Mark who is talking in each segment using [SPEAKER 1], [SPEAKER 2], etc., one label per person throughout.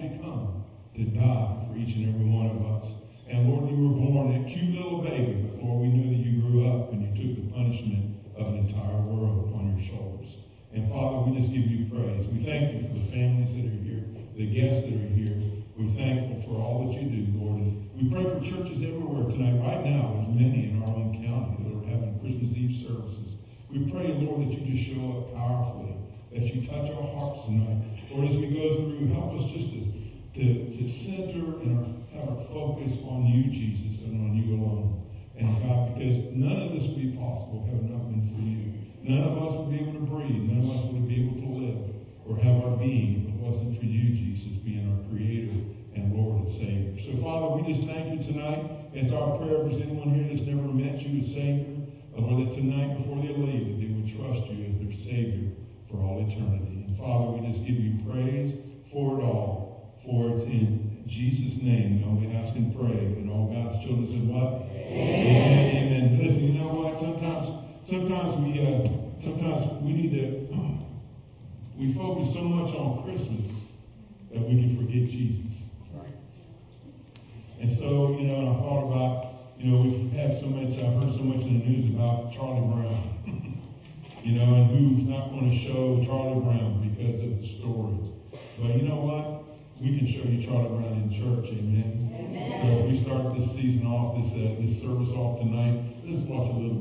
[SPEAKER 1] to come to die for each and every one of us. And Lord, you were born a cute little baby, but Lord, we know that you grew up and you took the punishment of the entire world on your shoulders. And Father, we just give you praise. We thank you for the families that are here, the guests that are here. We're thankful for all that you do, Lord. And we pray for churches everywhere tonight. Right now, there's many in our own county that are having Christmas Eve services. We pray, Lord, that you just show up powerfully, that you touch our hearts tonight. Lord, as we go through, help us just to, to, to center and our, have our focus on you, Jesus, and on you alone. And God, because none of this would be possible have it not been for you. None of us would be able to breathe. None of us would be able to live or have our being if it wasn't for you, Jesus, being our creator and Lord and Savior. So, Father, we just thank you tonight. It's our prayer there's anyone here that's never met you as Savior, Lord, that tonight before they leave, that they would trust you as their Savior for all eternity. And Father, we just give you praise for it all. For it's in Jesus' name that we ask and pray. And all God's children said what? Amen. Amen. Listen, you know what? Sometimes, sometimes we, uh, sometimes we need to, we focus so much on Christmas that we can forget Jesus. And so, you know, I thought about, you know, we've so much, I've heard so much in the news about Charlie Brown. you know, and who's not going to show Charlie Brown because of the story. But you know what? We can show you Charlie Brown in church, amen. amen. So we start this season off, this uh, this service off tonight, let's watch a little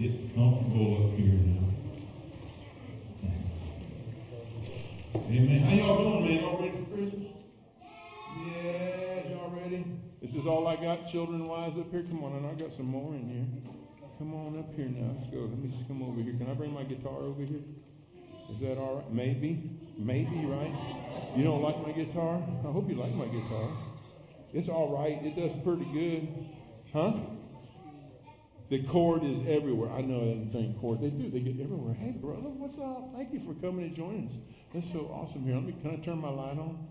[SPEAKER 1] Get comfortable up here now. Amen. How y'all doing, man? Y'all ready for Christmas? Yeah, y'all ready? This is all I got, children-wise, up here. Come on, and I got some more in here. Come on up here now. Let's go. Let me just come over here. Can I bring my guitar over here? Is that all right? Maybe. Maybe, right? You don't like my guitar? I hope you like my guitar. It's all right. It does pretty good. Huh? The cord is everywhere. I know I didn't think cord. They do. They get everywhere. Hey, brother, what's up? Thank you for coming and joining us. That's so awesome here. Let me. Can I turn my light on?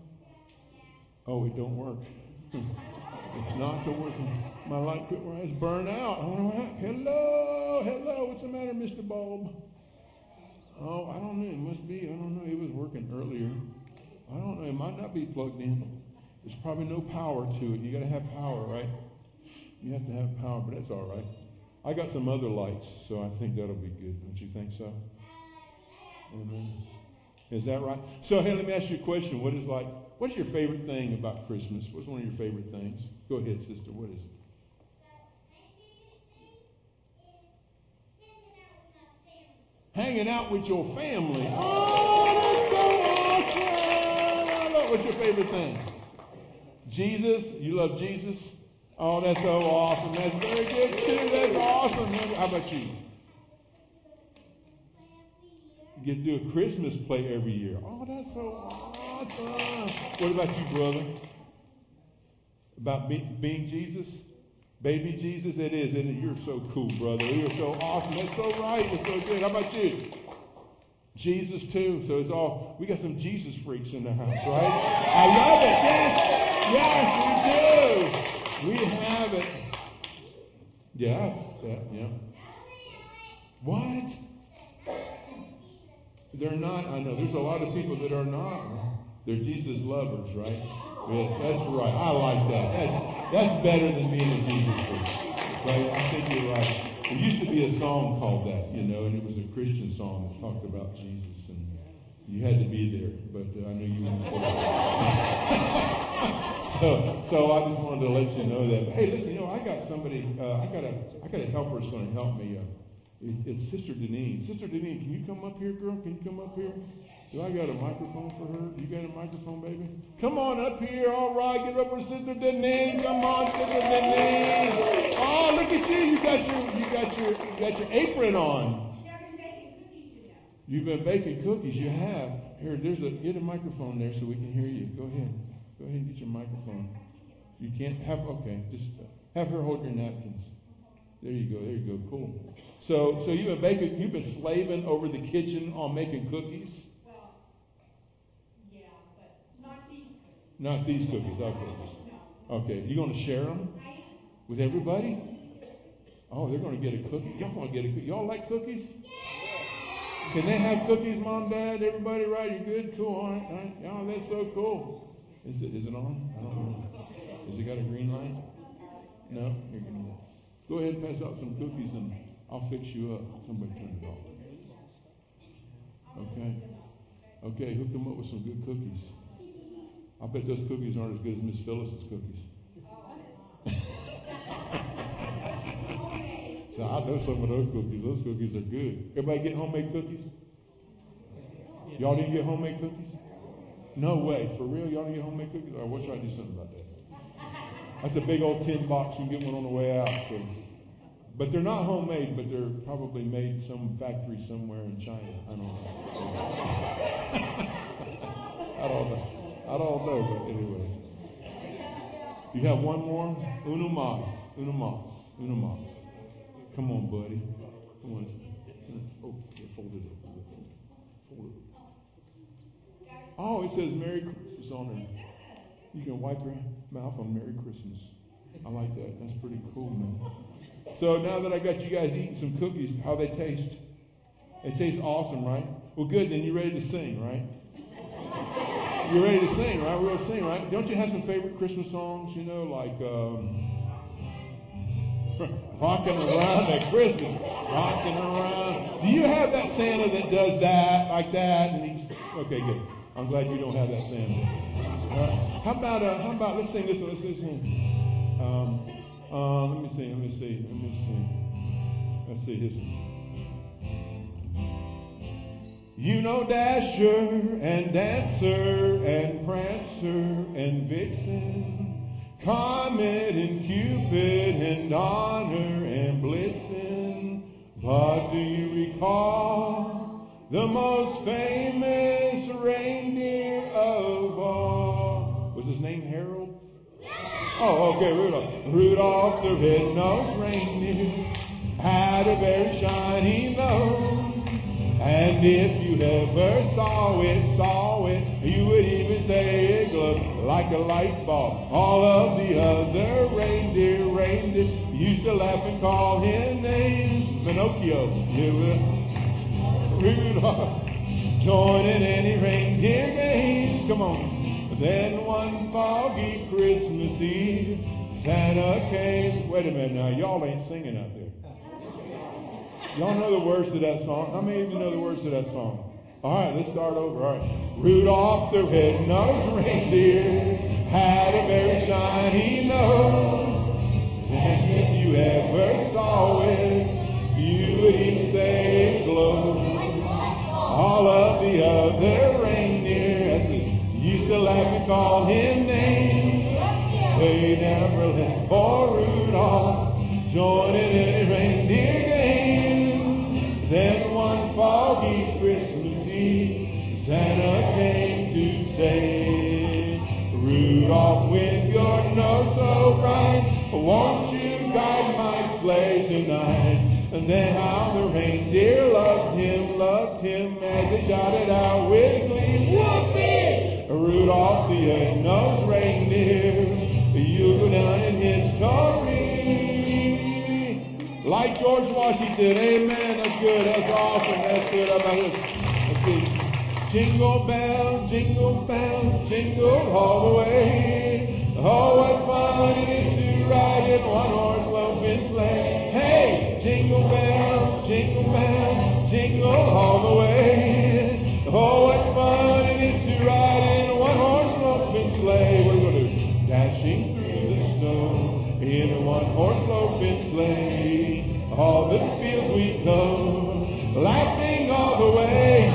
[SPEAKER 1] Oh, it don't work. it's not working. My light quit where it's burned out. I know what Hello, hello. What's the matter, Mr. Bulb? Oh, I don't know. It must be. I don't know. It was working earlier. I don't know. It might not be plugged in. There's probably no power to it. You got to have power, right? You have to have power, but that's all right. I got some other lights, so I think that'll be good. Don't you think so? Amen. Is that right? So, hey, let me ask you a question. What is like, what's your favorite thing about Christmas? What's one of your favorite things? Go ahead, sister. What is it? Hanging out with your family. Oh, that's so awesome. What's your favorite thing? Jesus. You love Jesus? Oh, that's so awesome. That's very good too. That's awesome. How about you? You get to do a Christmas play every year. Oh, that's so awesome. What about you, brother? About be, being Jesus? Baby Jesus? It is, isn't it? You're so cool, brother. You're so awesome. That's so right. It's so good. How about you? Jesus too. So it's all we got some Jesus freaks in the house, right? I love it. Yes, yes, we do. We have it. Yes, yeah, yeah. What? They're not, I know, there's a lot of people that are not. They're Jesus lovers, right? Yes, that's right. I like that. That's, that's better than being a Jesus person. Right? I think you're right. There used to be a song called that, you know, and it was a Christian song that talked about Jesus, and you had to be there, but uh, I know you weren't. so, so I just wanted to let you know that. Hey, listen, you know, I got somebody, uh, I got a, I got a helper that's going to help me. Uh, it, it's Sister Denise. Sister Denise, can you come up here, girl? Can you come up here? Do I got a microphone for her? You got a microphone, baby? Come on up here. All right, get up for Sister Denise. Come on, Sister Denise. Oh, look at you. You got your, you got your, you got your apron on. You've been baking cookies. You have. Here, there's a get a microphone there so we can hear you. Go ahead. Go ahead and get your microphone. You can't have, okay, just have her hold your napkins. There you go, there you go, cool. So, so you've been baking, you've been slaving over the kitchen on making cookies?
[SPEAKER 2] Well, yeah, but not these cookies.
[SPEAKER 1] Not these cookies, okay. Okay, you going to share them with everybody? Oh, they're going to get a cookie. Y'all going to get a cookie. Y'all like cookies? Can they have cookies, mom, dad, everybody, right? You good? Cool, all right, all right. Oh, that's so cool. Is it, is it on? I don't know. Has it got a green light? No? You're gonna go ahead and pass out some cookies and I'll fix you up. Somebody turn it off. Okay. Okay, hook them up with some good cookies. I bet those cookies aren't as good as Miss Phyllis's cookies. so I know some of those cookies. Those cookies are good. Everybody get homemade cookies? Y'all didn't get homemade cookies? No way. For real? Y'all don't get homemade cookies? We'll try to do something about that. That's a big old tin box. You can get one on the way out. So. But they're not homemade, but they're probably made some factory somewhere in China. I don't know. I don't know. I don't know, but anyway. You have one more? Uno mas. Uno. Come on, buddy. Come on. Oh, yeah, fold it up. Fold it up. Oh, it says Merry Christmas on there. You can wipe your mouth on Merry Christmas. I like that. That's pretty cool, man. So now that I got you guys eating some cookies, how they taste? They taste awesome, right? Well, good. Then you're ready to sing, right? You're ready to sing, right? We're going to sing, right? Don't you have some favorite Christmas songs? You know, like um, "Rocking Around at Christmas," "Rocking Around." Do you have that Santa that does that like that? And he's okay, good. I'm glad you don't have that Santa. Uh, how about uh, how about let's sing this one. Let's sing. Um, uh, let me see. Let me see. Let me see. Let's see this one. You know Dasher and Dancer and Prancer and Vixen, Comet and Cupid and Donner and Blitzen. But do you recall the most famous all? Was his name Harold? Oh, okay, Rudolph. Rudolph the red-nosed reindeer had a very shiny nose. And if you ever saw it, saw it, you would even say it glowed like a light bulb. All of the other reindeer, reindeer, used to laugh and call him names. Pinocchio, Rudolph, joining any reindeer games. Come on. Then foggy Christmas Eve, Santa came. Wait a minute now, y'all ain't singing out there. Y'all know the words to that song? How many of you know the words to that song? All right, let's start over. All right. Rudolph the red-nosed reindeer had a very shiny nose. And if you ever saw it, you would even say it glowed. All of the other reindeer, used to laugh and call him names, they never let poor Rudolph join in any reindeer games. Then one foggy Christmas Eve, Santa came to say, Rudolph, with your nose so bright, won't you guide my sleigh tonight? And then how the reindeer loved him, loved him as they shouted out with glee, Rudolph the red-nosed reindeer, you go down in history. Like George Washington, amen, that's good, that's awesome, that's good. How about this? Let's see. Jingle bell, jingle bell, jingle all the way. Oh, what fun it is to ride in one horse open sleigh. Hey, jingle bell, jingle bell, jingle all the way. Oh, All the fields we go, laughing all the way.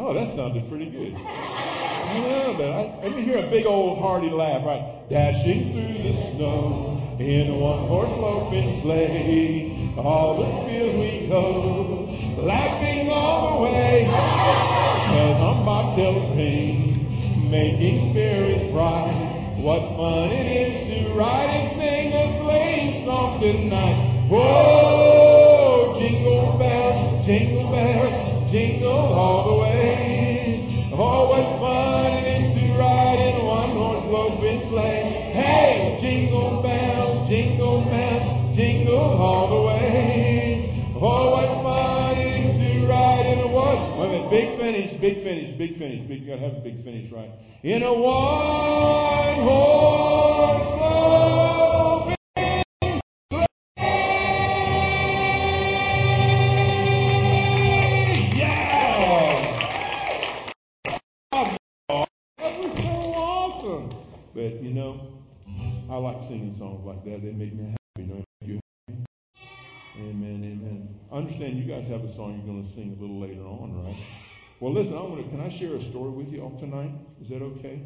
[SPEAKER 1] Oh, that sounded pretty good. Yeah, but I, let hear a big old hearty laugh, right? Dashing through the snow in a one-horse open sleigh. All the fields we go, laughing all the way. Cause I'm bobtail ring, making spirits bright. What fun it is to ride and sing a sleighing song tonight. Whoa, jingle bells, jingle bells, jingle all the way. Oh, what fun it is to ride in a one-horse open sleigh. Hey, jingle bells, jingle bells, jingle all the way. Oh, what fun it is to ride in a one. Big finish, big finish, big finish. Big, you gotta have a big finish, right? In a one-horse I understand you guys have a song you're going to sing a little later on, right? Well, listen, I want to. Can I share a story with you all tonight? Is that okay?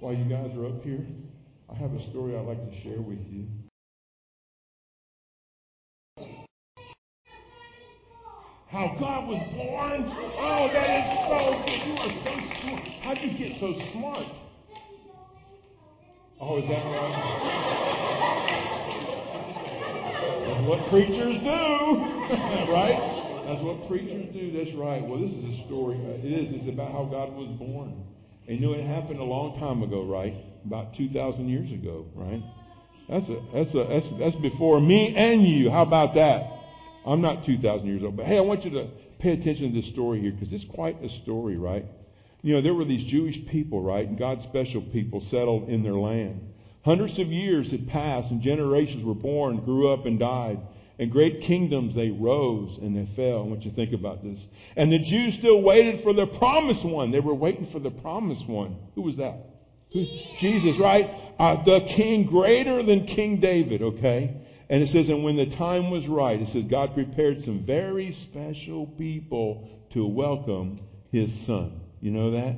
[SPEAKER 1] While you guys are up here, I have a story I'd like to share with you. How God was born? Oh, that is so good. You are so smart. How'd you get so smart? Oh, is that right? That's what preachers do, right? That's what preachers do. That's right. Well, this is a story. It is. It's about how God was born. And you know, it happened a long time ago, right? About 2,000 years ago, right? That's a, that's a, that's, that's before me and you. How about that? I'm not 2,000 years old, but hey, I want you to pay attention to this story here because it's quite a story, right? You know, there were these Jewish people, right? And God's special people settled in their land. Hundreds of years had passed and generations were born, grew up and died. And great kingdoms, they rose and they fell. I want you to think about this. And the Jews still waited for the promised one. They were waiting for the promised one. Who was that? Jesus, right? Uh, the king greater than King David, okay? And it says, and when the time was right, it says God prepared some very special people to welcome his son. You know that?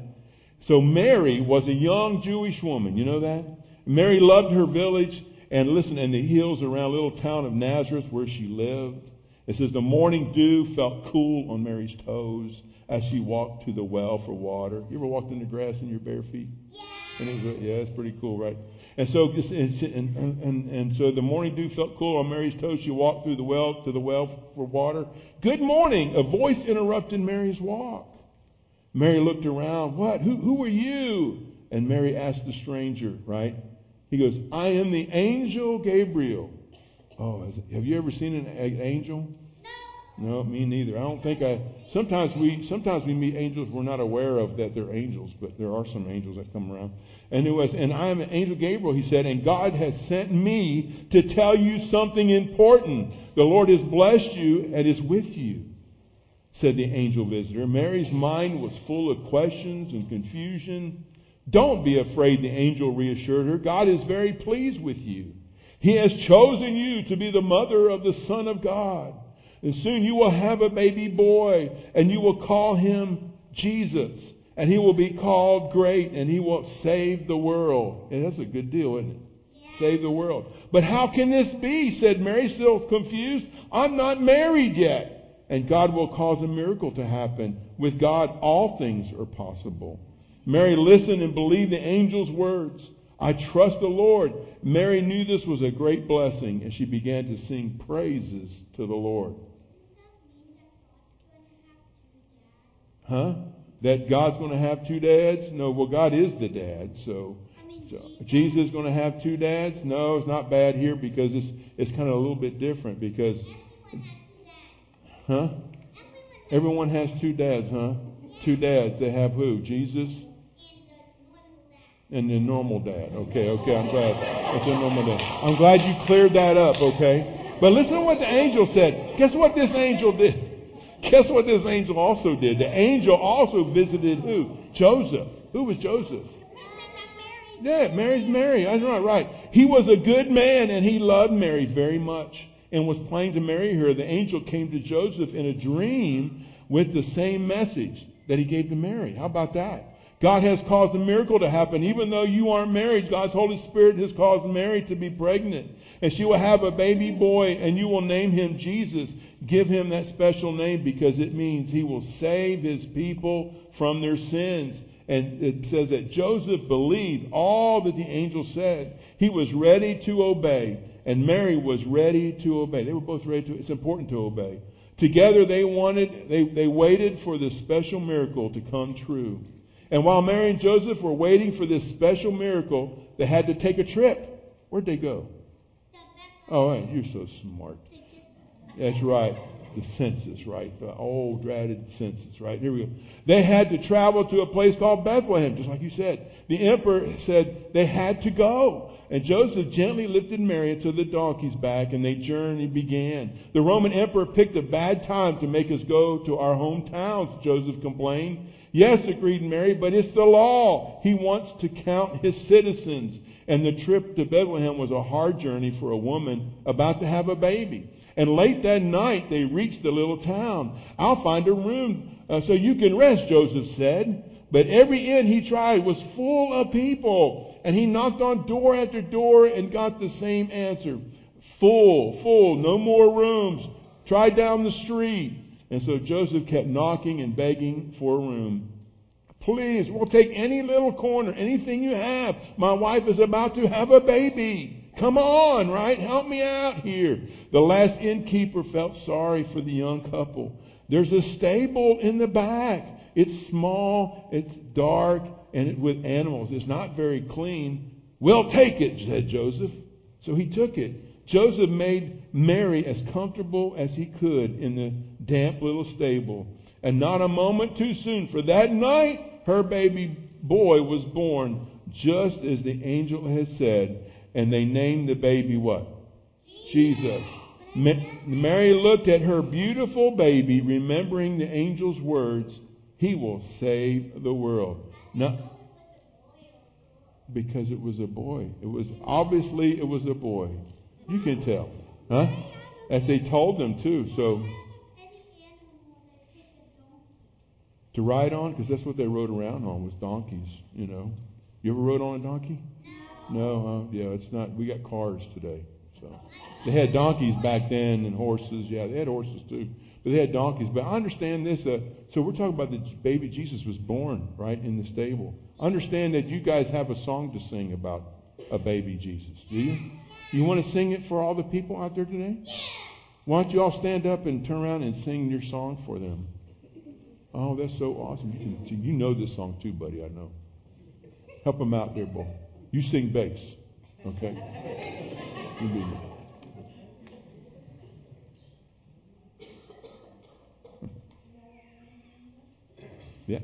[SPEAKER 1] So Mary was a young Jewish woman. You know that? Mary loved her village and listen, in the hills around little town of Nazareth where she lived. It says the morning dew felt cool on Mary's toes as she walked to the well for water. You ever walked in the grass in your bare feet? Yeah. It was, yeah, it's pretty cool, right? And so, and, and, and, and so the morning dew felt cool on Mary's toes. She walked through the well to the well for water. Good morning! A voice interrupted Mary's walk. Mary looked around. What? Who, who are you? And Mary asked the stranger, right? He goes, I am the angel Gabriel. Oh, have you ever seen an angel? No. No, me neither. I don't think I. Sometimes we sometimes we meet angels we're not aware of that they're angels, but there are some angels that come around. And it was, and I am an angel Gabriel. He said, and God has sent me to tell you something important. The Lord has blessed you and is with you. Said the angel visitor. Mary's mind was full of questions and confusion. Don't be afraid, the angel reassured her. God is very pleased with you. He has chosen you to be the mother of the Son of God. And soon you will have a baby boy and you will call him Jesus. And he will be called great and he will save the world. And that's a good deal, isn't it? Yeah. Save the world. But how can this be? said Mary, still confused. I'm not married yet. And God will cause a miracle to happen. With God, all things are possible. Mary listened and believed the angel's words. I trust the Lord. Mary knew this was a great blessing and she began to sing praises to the Lord. Huh? That God's going to have two dads? No, well, God is the dad, so. So, Jesus is going to have two dads? No, it's not bad here because it's it's kind of a little bit different because, huh? Everyone has two dads, huh? Two dads. They have who? Jesus and the normal dad. Okay, okay, I'm glad. It's a normal dad. I'm glad you cleared that up, okay? But listen to what the angel said. Guess what this angel did? Guess what this angel also did? The angel also visited who? Joseph. Who was Joseph? Yeah, Mary's Mary. That's right, right. He was a good man and he loved Mary very much and was planning to marry her. The angel came to Joseph in a dream with the same message that he gave to Mary. How about that? God has caused a miracle to happen. Even though you aren't married, God's Holy Spirit has caused Mary to be pregnant. And she will have a baby boy and you will name him Jesus. Give him that special name because it means he will save his people from their sins. And it says that Joseph believed all that the angel said. He was ready to obey. And Mary was ready to obey. They were both ready to, it's important to obey. Together they wanted, they, they waited for this special miracle to come true. And while Mary and Joseph were waiting for this special miracle, they had to take a trip. Where'd they go? Oh, you're so smart. That's right. The census, right? The old dreaded census, right? Here we go. They had to travel to a place called Bethlehem, just like you said. The emperor said they had to go. And Joseph gently lifted Mary to the donkey's back and their journey began. The Roman emperor picked a bad time to make us go to our hometowns, Joseph complained. Yes, agreed Mary, but it's the law. He wants to count his citizens. And the trip to Bethlehem was a hard journey for a woman about to have a baby. And late that night, they reached the little town. I'll find a room uh, so you can rest, Joseph said. But every inn he tried was full of people. And he knocked on door after door and got the same answer. Full, full, no more rooms. Try down the street. And so Joseph kept knocking and begging for a room. Please, we'll take any little corner, anything you have. My wife is about to have a baby. Come on, right? Help me out here. The last innkeeper felt sorry for the young couple. There's a stable in the back. It's small, it's dark, and it, with animals. It's not very clean. We'll take it, said Joseph. So he took it. Joseph made Mary as comfortable as he could in the damp little stable. And not a moment too soon, for that night her baby boy was born just as the angel had said. And they named the baby what? Jesus. Mary looked at her beautiful baby, remembering the angel's words, He will save the world. Now, because it was a boy. It was, obviously, it was a boy. You can tell. Huh? As they told them too, so. To ride on? Because that's what they rode around on was donkeys, you know. You ever rode on a donkey? No, huh? Yeah, it's not. We got cars today. So they had donkeys back then and horses. Yeah, they had horses too. But they had donkeys. But I understand this. Uh, so we're talking about the baby Jesus was born, right, in the stable. Understand that you guys have a song to sing about a baby Jesus. Do you? You want to sing it for all the people out there today? Why don't you all stand up and turn around and sing your song for them? Oh, that's so awesome. You, can, you know this song too, buddy, I know. Help them out there, boy. You sing bass, okay? You be Yeah.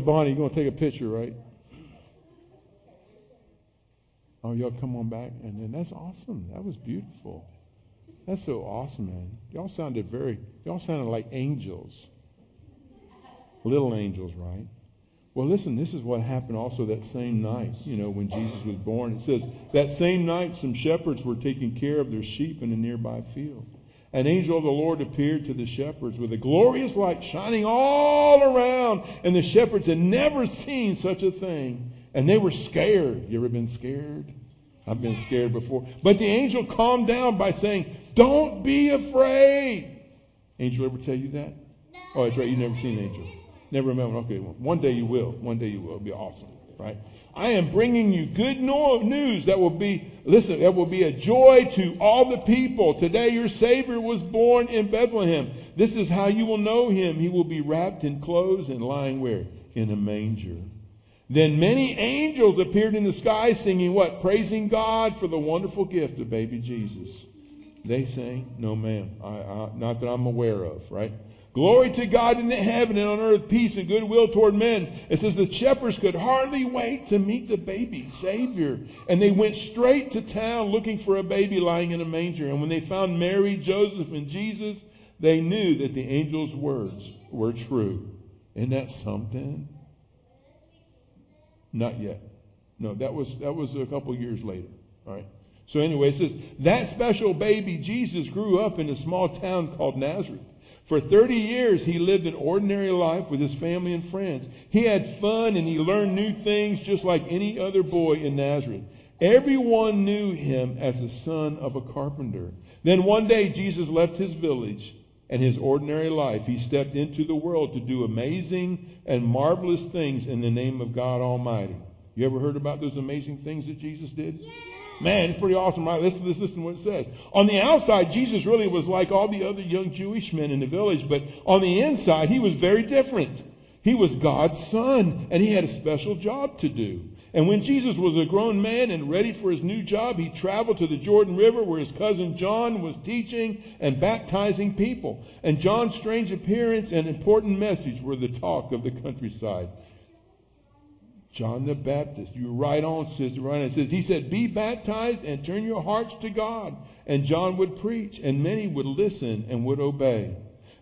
[SPEAKER 1] Bonnie, you're going to take a picture, right? Oh, y'all come on back. And then that's awesome. That was beautiful. That's so awesome, man. Y'all sounded very, y'all sounded like angels. Little angels, right? Well, listen, this is what happened also that same night, you know, when Jesus was born. It says, that same night some shepherds were taking care of their sheep in a nearby field. An angel of the Lord appeared to the shepherds with a glorious light shining all around, and the shepherds had never seen such a thing. And they were scared. You ever been scared? I've been scared before. But the angel calmed down by saying, Don't be afraid. Angel ever tell you that? Oh, that's right. You've never seen an angel. Never remember. Okay, well, one day you will. One day you will. It'll be awesome, right? I am bringing you good news that will be, listen, it will be a joy to all the people. Today your Savior was born in Bethlehem. This is how you will know him. He will be wrapped in clothes and lying where? In a manger. Then many angels appeared in the sky singing what? Praising God for the wonderful gift of baby Jesus. They sang, no ma'am, I, I, not that I'm aware of, right? Glory to God in the heaven and on earth, peace and goodwill toward men. It says the shepherds could hardly wait to meet the baby Savior. And they went straight to town looking for a baby lying in a manger. And when they found Mary, Joseph, and Jesus, they knew that the angel's words were true. Isn't that something? Not yet. No, that was, that was a couple years later. All right. So anyway, it says, that special baby Jesus grew up in a small town called Nazareth. For 30 years, he lived an ordinary life with his family and friends. He had fun and he learned new things just like any other boy in Nazareth. Everyone knew him as the son of a carpenter. Then one day, Jesus left his village and his ordinary life. He stepped into the world to do amazing and marvelous things in the name of God Almighty. You ever heard about those amazing things that Jesus did? Man, it's pretty awesome, right? Let's, let's listen to what it says. On the outside, Jesus really was like all the other young Jewish men in the village, but on the inside, he was very different. He was God's son, and he had a special job to do. And when Jesus was a grown man and ready for his new job, he traveled to the Jordan River where his cousin John was teaching and baptizing people. And John's strange appearance and important message were the talk of the countryside. John the Baptist. You right on, sister. On. It says, he said, be baptized and turn your hearts to God. And John would preach and many would listen and would obey.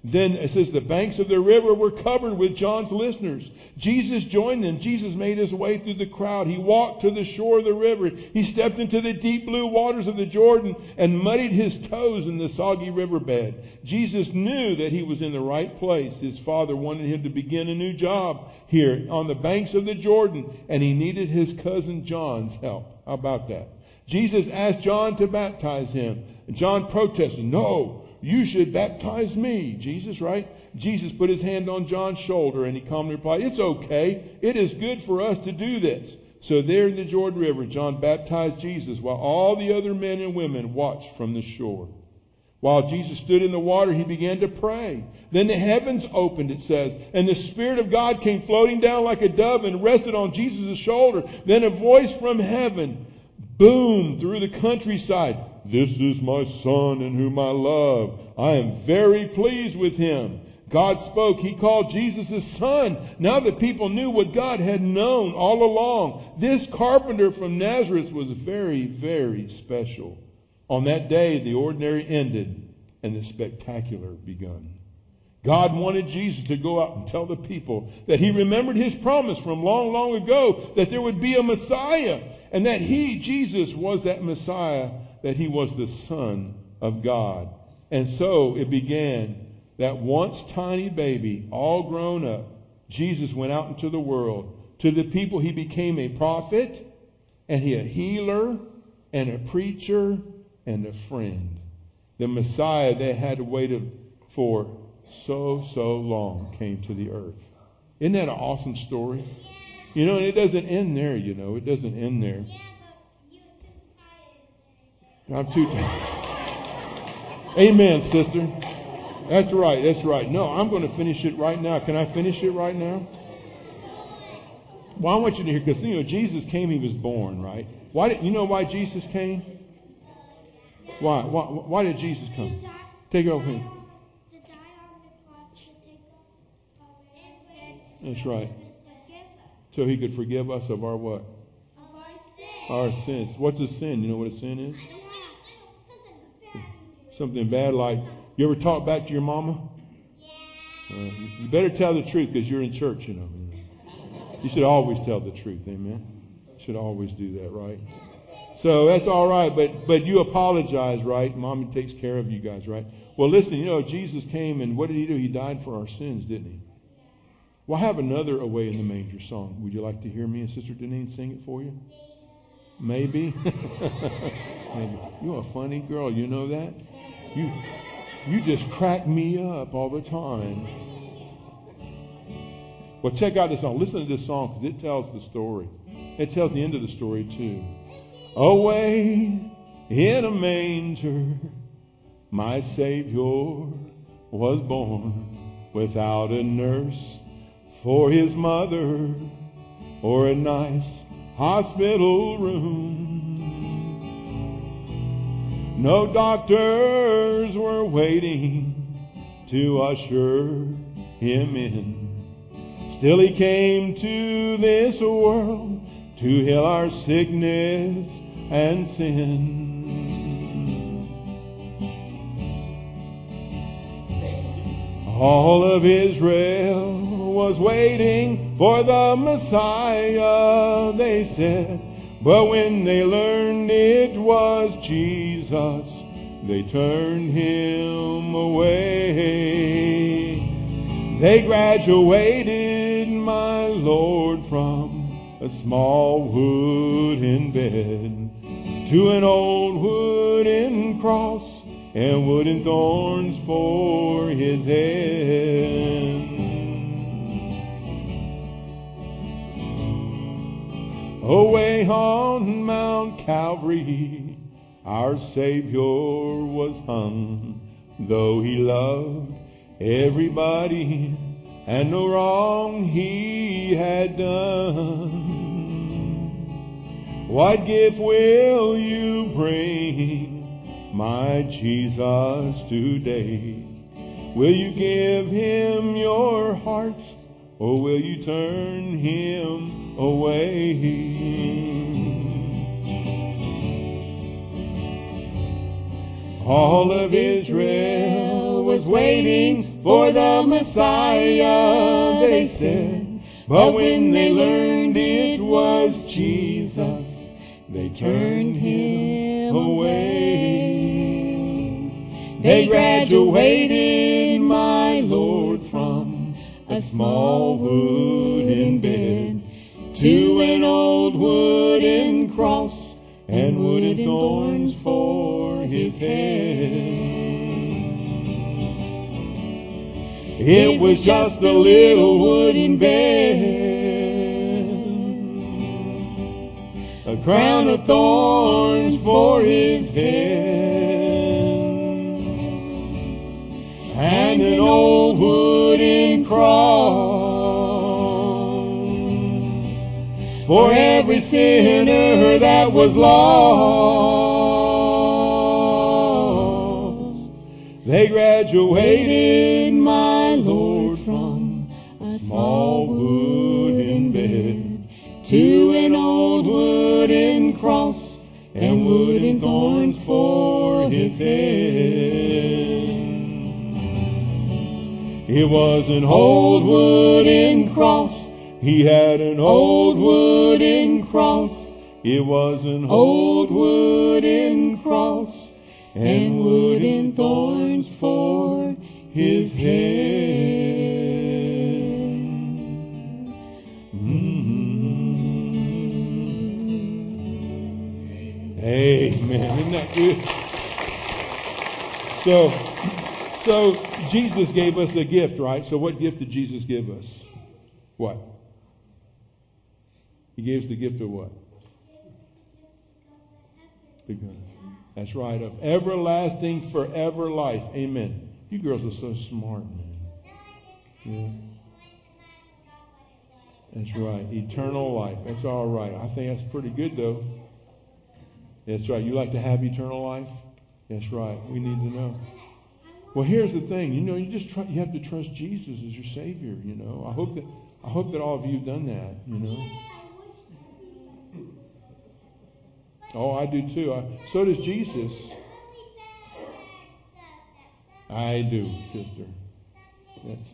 [SPEAKER 1] Then it says the banks of the river were covered with John's listeners. Jesus joined them. Jesus made his way through the crowd. He walked to the shore of the river. He stepped into the deep blue waters of the Jordan and muddied his toes in the soggy riverbed. Jesus knew that he was in the right place. His father wanted him to begin a new job here on the banks of the Jordan and he needed his cousin John's help. How about that? Jesus asked John to baptize him. John protested, no, you should baptize me. Jesus, right? Jesus put his hand on John's shoulder and he calmly replied, It's okay. It is good for us to do this. So there in the Jordan River, John baptized Jesus while all the other men and women watched from the shore. While Jesus stood in the water, he began to pray. Then the heavens opened, it says, and the Spirit of God came floating down like a dove and rested on Jesus' shoulder. Then a voice from heaven boomed through the countryside. This is my son in whom I love. I am very pleased with him. God spoke. He called Jesus his son. Now the people knew what God had known all along. This carpenter from Nazareth was very, very special. On that day, the ordinary ended and the spectacular begun. God wanted Jesus to go out and tell the people that he remembered his promise from long, long ago that there would be a Messiah and that he, Jesus, was that Messiah that he was the Son of God. And so it began that once tiny baby, all grown up, Jesus went out into the world. To the people, he became a prophet and he a healer and a preacher and a friend. The Messiah they had waited for so, so long came to the earth. Isn't that an awesome story? You know, and it doesn't end there, you know. It doesn't end there. I'm too tired. Amen, sister. That's right. That's right. No, I'm going to finish it right now. Can I finish it right now? Well, I want you to hear because you know Jesus came. He was born, right? Why did you know why Jesus came? Why? Why, why did Jesus come? Take it over here. That's right. So he could forgive us of our what? Our sins. What's a sin? You know what a sin is? Something bad like, you ever talk back to your mama? Uh, you better tell the truth because you're in church, you know. You should always tell the truth, amen. Should always do that, right? So that's all right, but but you apologize, right? Mommy takes care of you guys, right? Well, listen, you know Jesus came and what did he do? He died for our sins, didn't he? Well, I have another "Away in the Manger" song. Would you like to hear me and Sister Deneen sing it for you? Maybe. Maybe. You're a funny girl. You know that? You, you just crack me up all the time. Well, check out this song. Listen to this song because it tells the story. It tells the end of the story too. Away in a manger, my Savior was born without a nurse for his mother or a nice hospital room. No doctors were waiting to usher him in. Still he came to this world to heal our sickness and sin. All of Israel was waiting for the Messiah, they said. But when they learned it was Jesus, they turned him away. They graduated my Lord from a small wooden bed to an old wooden cross and wooden thorns for his head. Away on Mount Calvary, our Savior was hung, though he loved everybody and no wrong he had done. What gift will you bring, my Jesus, today? Will you give him your hearts, or will you turn him away? All of Israel was waiting for the Messiah, they said. But when they learned it was Jesus, they turned him away. They graduated, my Lord, from a small bed to an old wooden cross and wooden thorns for his head. It was just a little wooden bed, a crown of thorns for his head, and an old wooden cross for every sinner that was lost. They graduated, my Lord, from a small wooden bed to an old wooden cross and wooden thorns for his head. It was an old wooden cross. He had an old wooden cross. It was an old wooden cross and wooden thorns for his head. Mm. Amen. Isn't that good? So, so Jesus gave us a gift, right? So what gift did Jesus give us? What? He gives the gift of what? Because that's right, of everlasting forever life. Amen. You girls are so smart, man. Yeah. That's right. Eternal life. That's all right. I think that's pretty good, though. That's right. You like to have eternal life? That's right. We need to know. Well, here's the thing. You know, you just try, you have to trust Jesus as your Savior. You know, I hope that I hope that all of you have done that. You know. Oh, I do too. I, so does Jesus. I do, sister. That's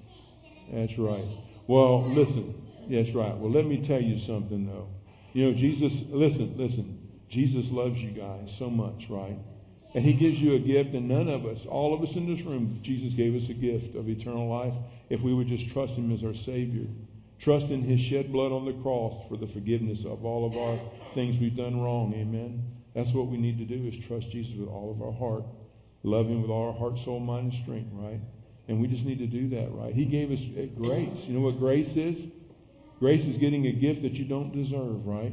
[SPEAKER 1] that's right. Well, listen. That's right. Well, let me tell you something though. You know, Jesus. Listen, listen. Jesus loves you guys so much, right? And he gives you a gift, and none of us, all of us in this room, Jesus gave us a gift of eternal life if we would just trust him as our Savior. Trust in his shed blood on the cross for the forgiveness of all of our things we've done wrong. Amen. That's what we need to do is trust Jesus with all of our heart. Love him with all our heart, soul, mind, and strength, right? And we just need to do that, right? He gave us eh, grace. You know what grace is? Grace is getting a gift that you don't deserve, right?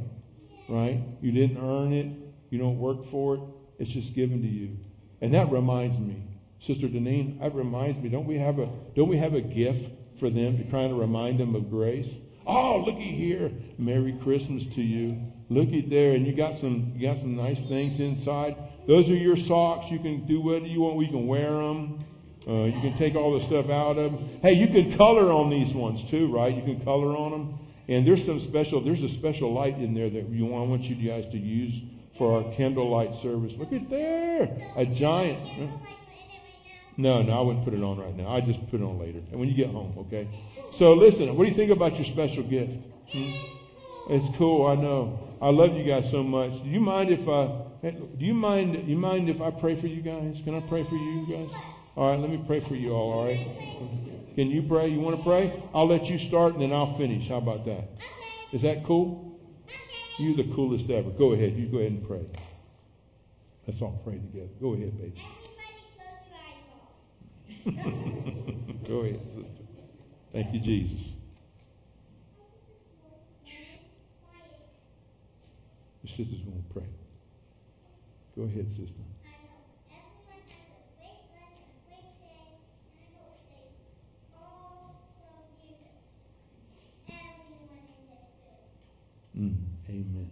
[SPEAKER 1] Right? You didn't earn it. You don't work for it. It's just given to you. And that reminds me, Sister Deneen, that reminds me, don't we have a don't we have a gift for them to kind to remind them of grace? Oh, looky here. Merry Christmas to you. Looky there, and you got some you got some nice things inside. Those are your socks. You can do whatever you want. We can wear them. Uh, you can take all the stuff out of them. Hey, you can color on these ones too, right? You can color on them. And there's some special, there's a special light in there that you I want you guys to use for our candlelight service. Look at there, a giant. No, no, I wouldn't put it on right now. I just put it on later, and when you get home, okay. So listen, what do you think about your special gift? Hmm? It's cool, I know. I love you guys so much. Do you mind if I? Do you mind? You mind if I pray for you guys? Can I pray for you guys? All right, let me pray for you all. All right. Can you pray? You want to pray? I'll let you start and then I'll finish. How about that? Is that cool? You're the coolest ever. Go ahead. You go ahead and pray. Let's all pray together. Go ahead, baby. go ahead, sister. Thank you, Jesus. Your sister's going to pray. Go ahead, sister. Mm, amen.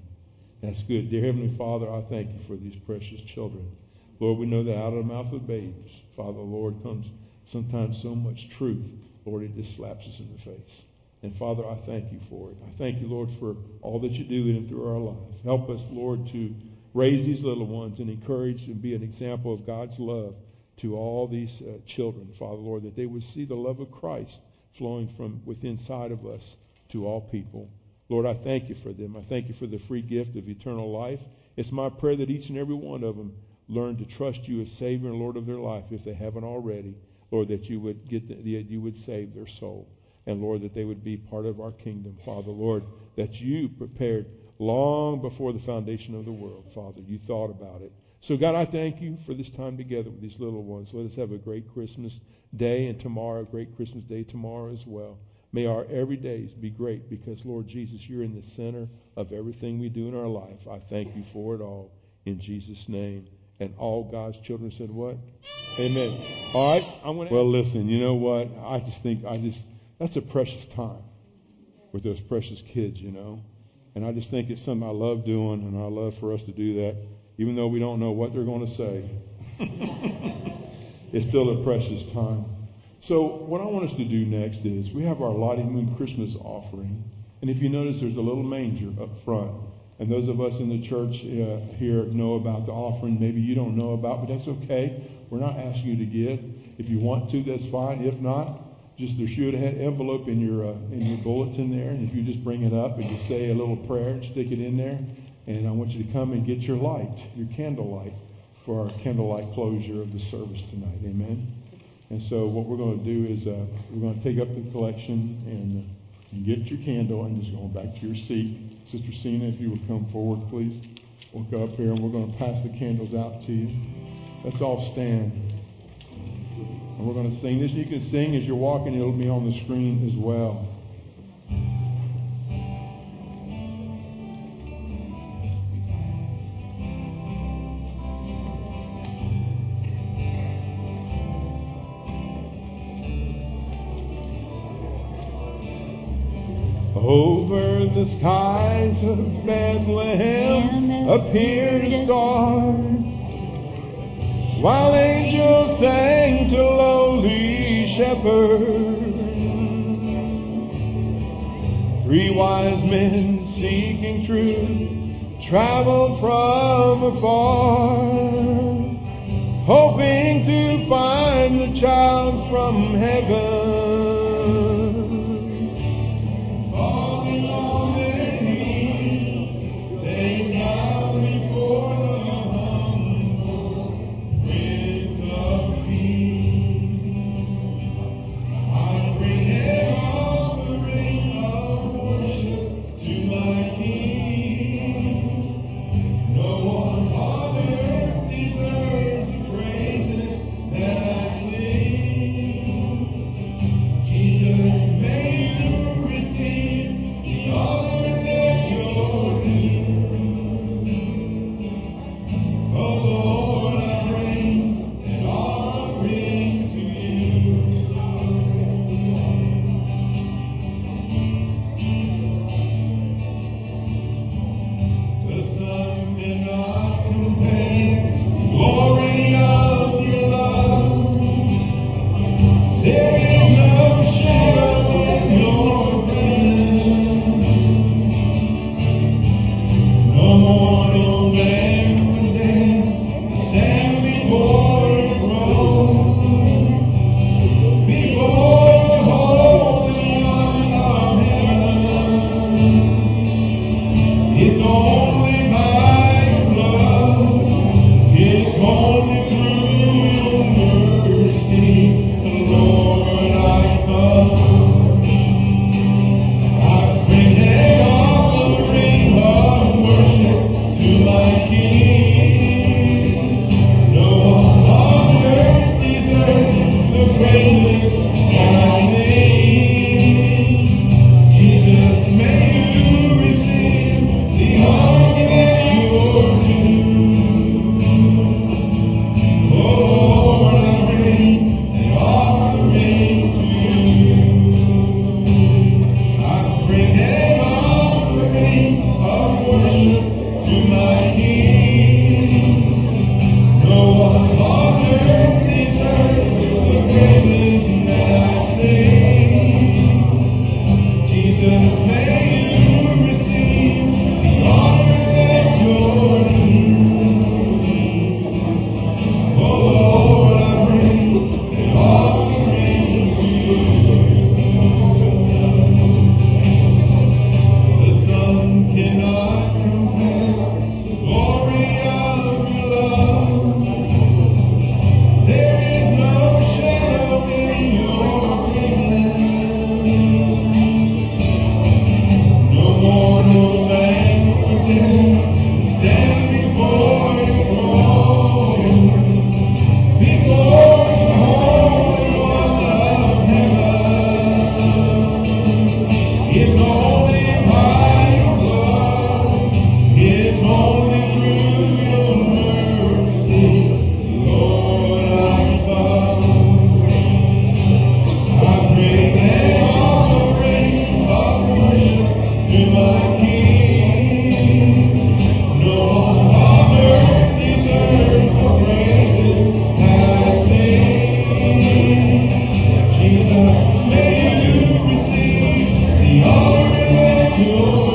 [SPEAKER 1] That's good. Dear Heavenly Father, I thank you for these precious children. Lord, we know that out of the mouth of babes, Father, Lord, comes sometimes so much truth. Lord, it just slaps us in the face. And Father, I thank you for it. I thank you, Lord, for all that you do in and through our life. Help us, Lord, to raise these little ones and encourage and be an example of God's love to all these uh, children, Father, Lord, that they would see the love of Christ flowing from within inside of us to all people. Lord, I thank you for them. I thank you for the free gift of eternal life. It's my prayer that each and every one of them learn to trust you as Savior and Lord of their life if they haven't already. Lord, that you would get the, you would save their soul. And Lord, that they would be part of our kingdom. Father, Lord, that you prepared long before the foundation of the world. Father, you thought about it. So God, I thank you for this time together with these little ones. Let us have a great Christmas day and tomorrow, a great Christmas day tomorrow as well. May our everydays be great because, Lord Jesus, you're in the center of everything we do in our life. I thank you for it all in Jesus' name. And all God's children said what? Amen. All right. I'm gonna well, listen, you know what? I just think I just, that's a precious time with those precious kids, you know. And I just think it's something I love doing and I love for us to do that, even though we don't know what they're going to say. it's still a precious time. So what I want us to do next is we have our Lottie Moon Christmas offering. And if you notice, there's a little manger up front. And those of us in the church uh, here know about the offering. Maybe you don't know about, but that's okay. We're not asking you to give. If you want to, that's fine. If not, just there should have an envelope in your uh, in your bulletin there, and if you just bring it up and just say a little prayer and stick it in there, and I want you to come and get your light, your candle light, for our candlelight closure of the service tonight. Amen. And so what we're going to do is uh, we're going to take up the collection and, uh, and get your candle and just go back to your seat. Sister Cena, if you would come forward, please. Walk up here and we're going to pass the candles out to you. Let's all stand. And we're going to sing this. You can sing as you're walking. It'll be on the screen as well. Appeared a star, while angels sang to lowly shepherds. Three wise men seeking truth traveled from afar, hoping to find the child from heaven. Oh, oh, oh, oh.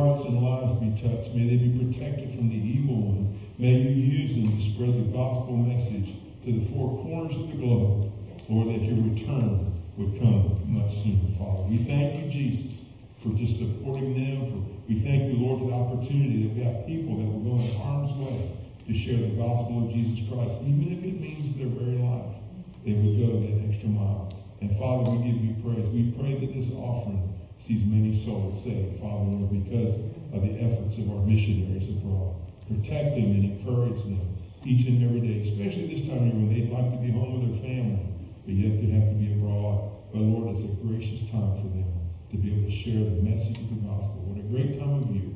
[SPEAKER 1] Hearts and lives be touched. May they be protected from the evil one. May you use them to spread the gospel message to the four corners of the globe. Lord, that your return would come much sooner, Father. We thank you, Jesus, for just supporting them. For, we thank you, Lord, for the opportunity that we have people that will go in harm's way to share the gospel of Jesus Christ, even if it means their very life. They would go that extra mile. And Father, we give you praise. We pray that this offering sees many souls saved, Father, Lord, because of the efforts of our missionaries abroad. Protect them and encourage them each and every day, especially this time of year when they'd like to be home with their family, but yet they have to be abroad. But Lord, it's a gracious time for them to be able to share the message of the gospel. What a great time of year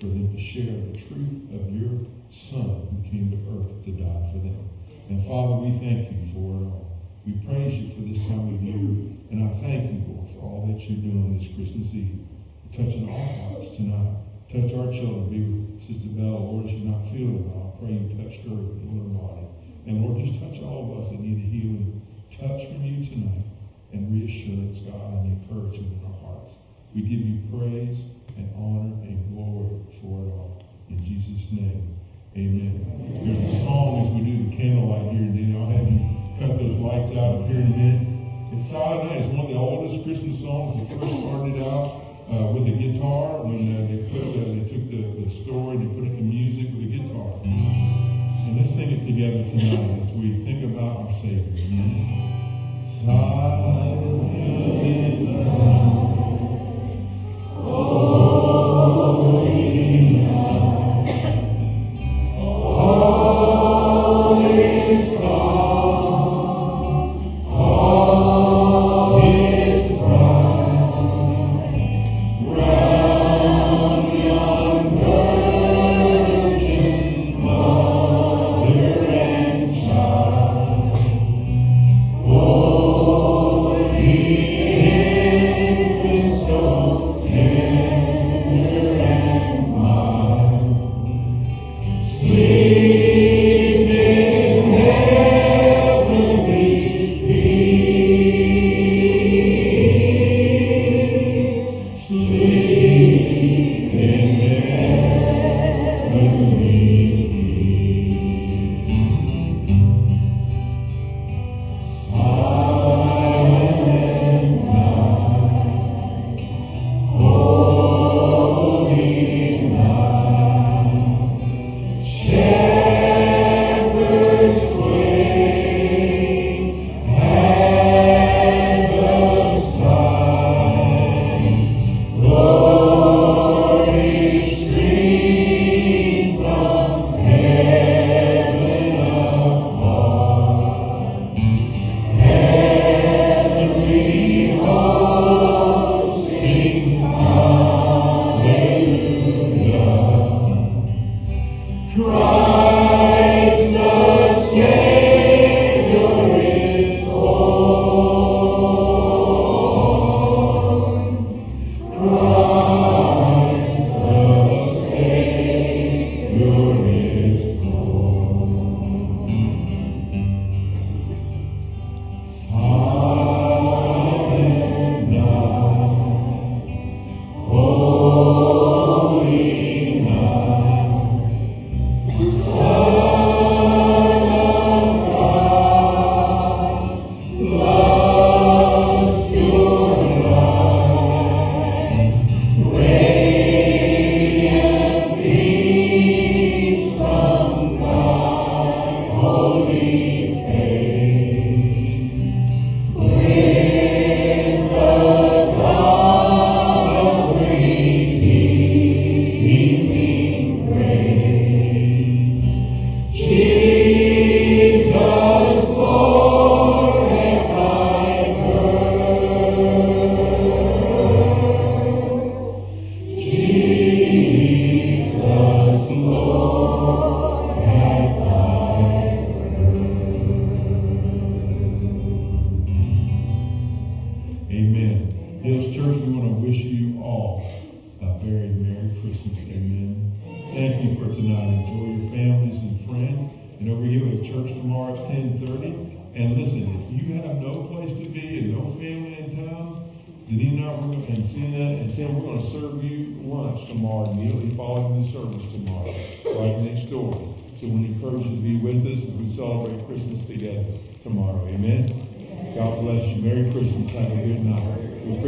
[SPEAKER 1] for them to share the truth of your Son who came to earth to die for them. And Father, we thank you for it all. We praise you for this time of year. And I thank you, all that you're doing this Christmas Eve. Touching our hearts tonight. Touch our children. Be with Sister Bella, Lord, she's not feeling well. I pray you touch her and her body. And Lord, just touch all of us that need a healing. Touch from you tonight and reassurance, God, and encouragement in our hearts. We give you praise and honor and glory for it all. In Jesus' name, amen. There's a song as we do the candlelight here today. I'll have you cut those lights out here in a minute. It's one of the oldest Christmas songs. It first started out uh, with a guitar when uh, they put uh, they took the, the story and they put it to music with a guitar. And let's sing it together tonight